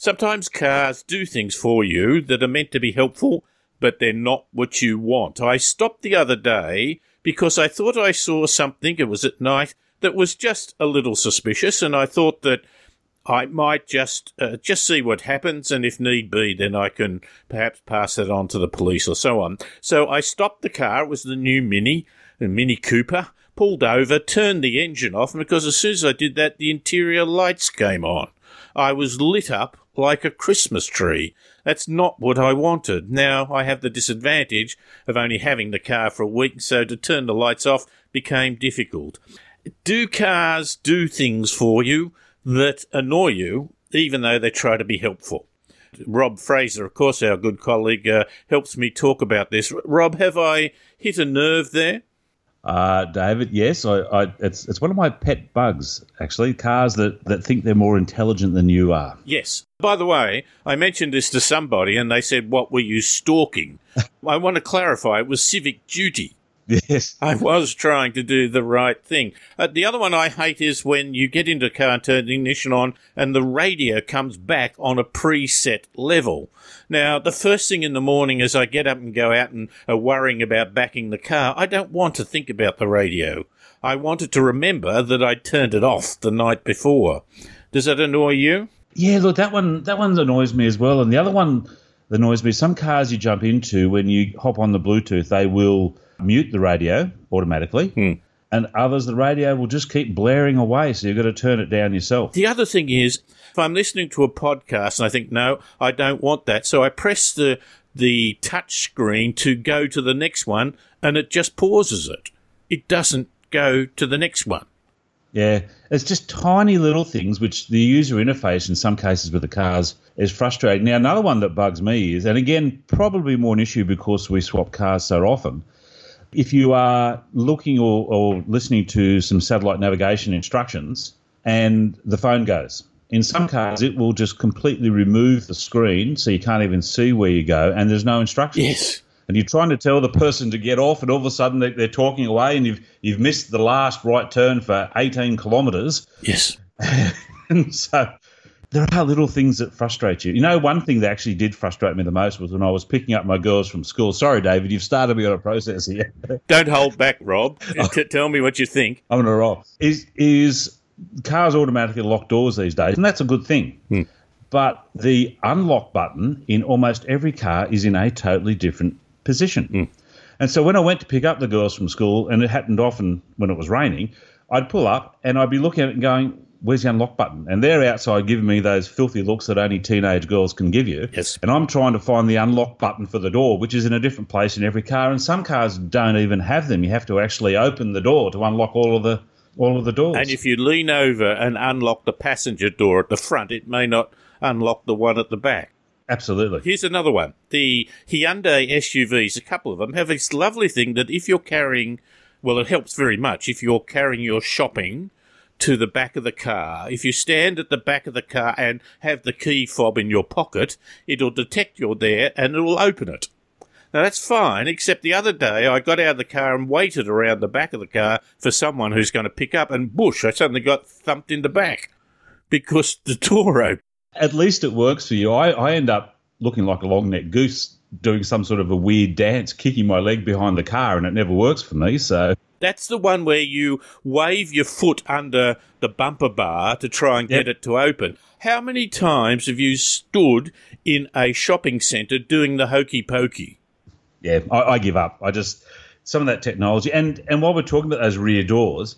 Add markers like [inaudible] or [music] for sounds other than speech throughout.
Sometimes cars do things for you that are meant to be helpful, but they're not what you want. I stopped the other day because I thought I saw something, it was at night, that was just a little suspicious, and I thought that I might just uh, just see what happens, and if need be, then I can perhaps pass that on to the police or so on. So I stopped the car. It was the new Mini, the Mini Cooper. Pulled over, turned the engine off, and because as soon as I did that, the interior lights came on. I was lit up like a Christmas tree. That's not what I wanted. Now I have the disadvantage of only having the car for a week, so to turn the lights off became difficult. Do cars do things for you that annoy you, even though they try to be helpful? Rob Fraser, of course, our good colleague, uh, helps me talk about this. Rob, have I hit a nerve there? Uh, David, yes, I, I, it's it's one of my pet bugs actually. Cars that, that think they're more intelligent than you are. Yes. By the way, I mentioned this to somebody, and they said, "What were you stalking?" [laughs] I want to clarify. It was civic duty. Yes. [laughs] I was trying to do the right thing. Uh, the other one I hate is when you get into a car and turn the ignition on and the radio comes back on a preset level. Now, the first thing in the morning as I get up and go out and are worrying about backing the car, I don't want to think about the radio. I wanted to remember that I'd turned it off the night before. Does that annoy you? Yeah, look, that one that one annoys me as well. And the other one that annoys me, some cars you jump into when you hop on the Bluetooth, they will mute the radio automatically. Hmm. And others, the radio will just keep blaring away, so you've got to turn it down yourself. The other thing is, if I'm listening to a podcast and I think, no, I don't want that, so I press the the touch screen to go to the next one, and it just pauses it. It doesn't go to the next one. Yeah, it's just tiny little things which the user interface in some cases with the cars is frustrating. Now, another one that bugs me is, and again, probably more an issue because we swap cars so often. If you are looking or, or listening to some satellite navigation instructions and the phone goes, in some cars it will just completely remove the screen so you can't even see where you go and there's no instructions. Yes. And you're trying to tell the person to get off, and all of a sudden they're, they're talking away, and you've you've missed the last right turn for 18 kilometres. Yes. [laughs] and so there are little things that frustrate you. You know, one thing that actually did frustrate me the most was when I was picking up my girls from school. Sorry, David, you've started me on a process here. [laughs] Don't hold back, Rob. [laughs] Oh. T- tell me what you think. I'm gonna roll. Is is cars automatically lock doors these days, and that's a good thing. Hmm. But the unlock button in almost every car is in a totally different position. Hmm. And so when I went to pick up the girls from school, and it happened often when it was raining, I'd pull up and I'd be looking at it and going, Where's the unlock button? And they're outside giving me those filthy looks that only teenage girls can give you. Yes. And I'm trying to find the unlock button for the door, which is in a different place in every car. And some cars don't even have them. You have to actually open the door to unlock all of the all of the doors. And if you lean over and unlock the passenger door at the front, it may not unlock the one at the back. Absolutely. Here's another one. The Hyundai SUVs, a couple of them, have this lovely thing that if you're carrying, well, it helps very much if you're carrying your shopping to the back of the car. If you stand at the back of the car and have the key fob in your pocket, it'll detect you're there and it'll open it. Now that's fine, except the other day I got out of the car and waited around the back of the car for someone who's going to pick up, and bush, I suddenly got thumped in the back because the door opened. At least it works for you. I, I end up looking like a long necked goose doing some sort of a weird dance, kicking my leg behind the car, and it never works for me. So That's the one where you wave your foot under the bumper bar to try and get Yep. it to open. How many times have you stood in a shopping centre doing the hokey pokey? yeah, I, I give up. I just some of that technology, and and while we're talking about those rear doors,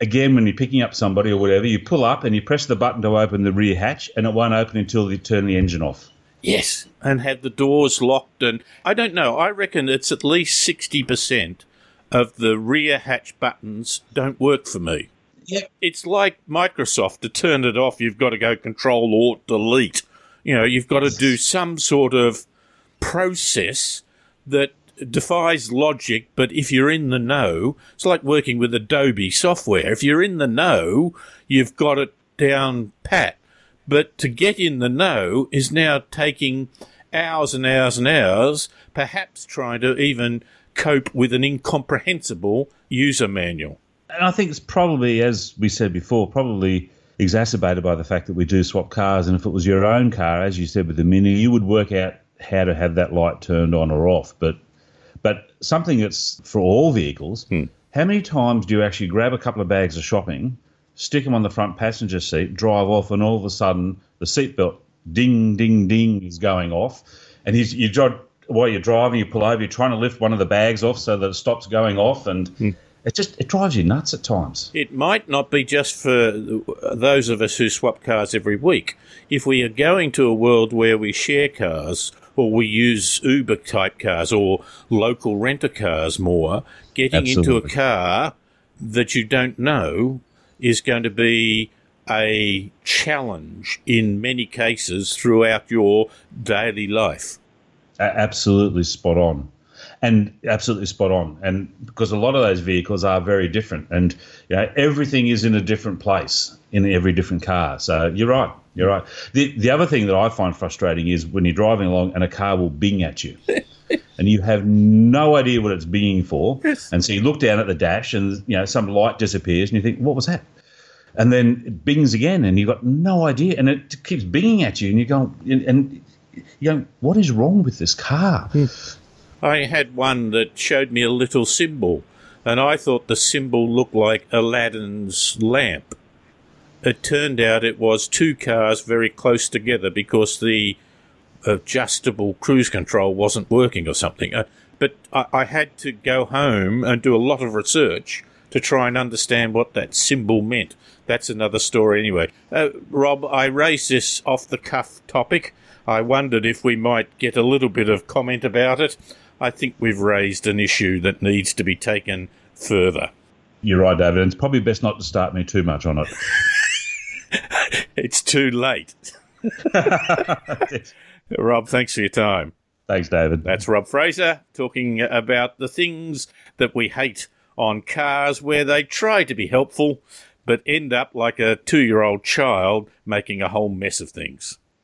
again, when you're picking up somebody or whatever, you pull up and you press the button to open the rear hatch, and it won't open until you turn the engine off. Yes. And have the doors locked. And I don't know, I reckon it's at least 60% of the rear hatch buttons don't work for me. Yep. It's like Microsoft to turn it off, you've got to go Control Alt Delete. You know, you've got to do some sort of process that defies logic, but if you're in the know, it's like working with Adobe software. If you're in the know, you've got it down pat. But to get in the know is now taking hours and hours and hours, perhaps trying to even cope with an incomprehensible user manual. And I think it's probably, as we said before, probably exacerbated by the fact that we do swap cars. And if it was your own car, as you said with the Mini, you would work out how to have that light turned on or off. But but something that's for all vehicles. Hmm. How many times do you actually grab a couple of bags of shopping, stick them on the front passenger seat, drive off, and all of a sudden the seatbelt ding ding ding is going off, and he's, you drive while you're driving, you pull over, you're trying to lift one of the bags off so that it stops going off, and it just it drives you nuts at times. It might not be just for those of us who swap cars every week. If we are going to a world where we share cars or we use Uber type cars or local renter cars more, getting into a car that you don't know is going to be a challenge in many cases throughout your daily life. Absolutely spot on and absolutely spot on. And because a lot of those vehicles are very different. And you know, everything is in a different place in every different car. So you're right. You're right. The, the other thing that i find frustrating is when you're driving along and a car will bing at you. [laughs] And you have no idea what it's binging for. And so you look down at the dash and you know some light disappears and you think what was that? And then it bings again and you've got no idea. And it keeps binging at you and you're going and, and you know what is wrong with this car hmm. I had one that showed me a little symbol, and I thought the symbol looked like Aladdin's lamp. It turned out it was two cars very close together because the adjustable cruise control wasn't working or something. Uh, but I, I had to go home and do a lot of research to try and understand what that symbol meant. That's another story anyway. Uh, Rob, I raised this off the cuff topic. I wondered if we might get a little bit of comment about it. I think we've raised an issue that needs to be taken further. You're right, David. It's probably best not to start me too much on it. [laughs] It's too late. [laughs] Rob, thanks for your time. Thanks, David. That's Rob Fraser talking about the things that we hate on cars where they try to be helpful but end up like a two year old child making a whole mess of things.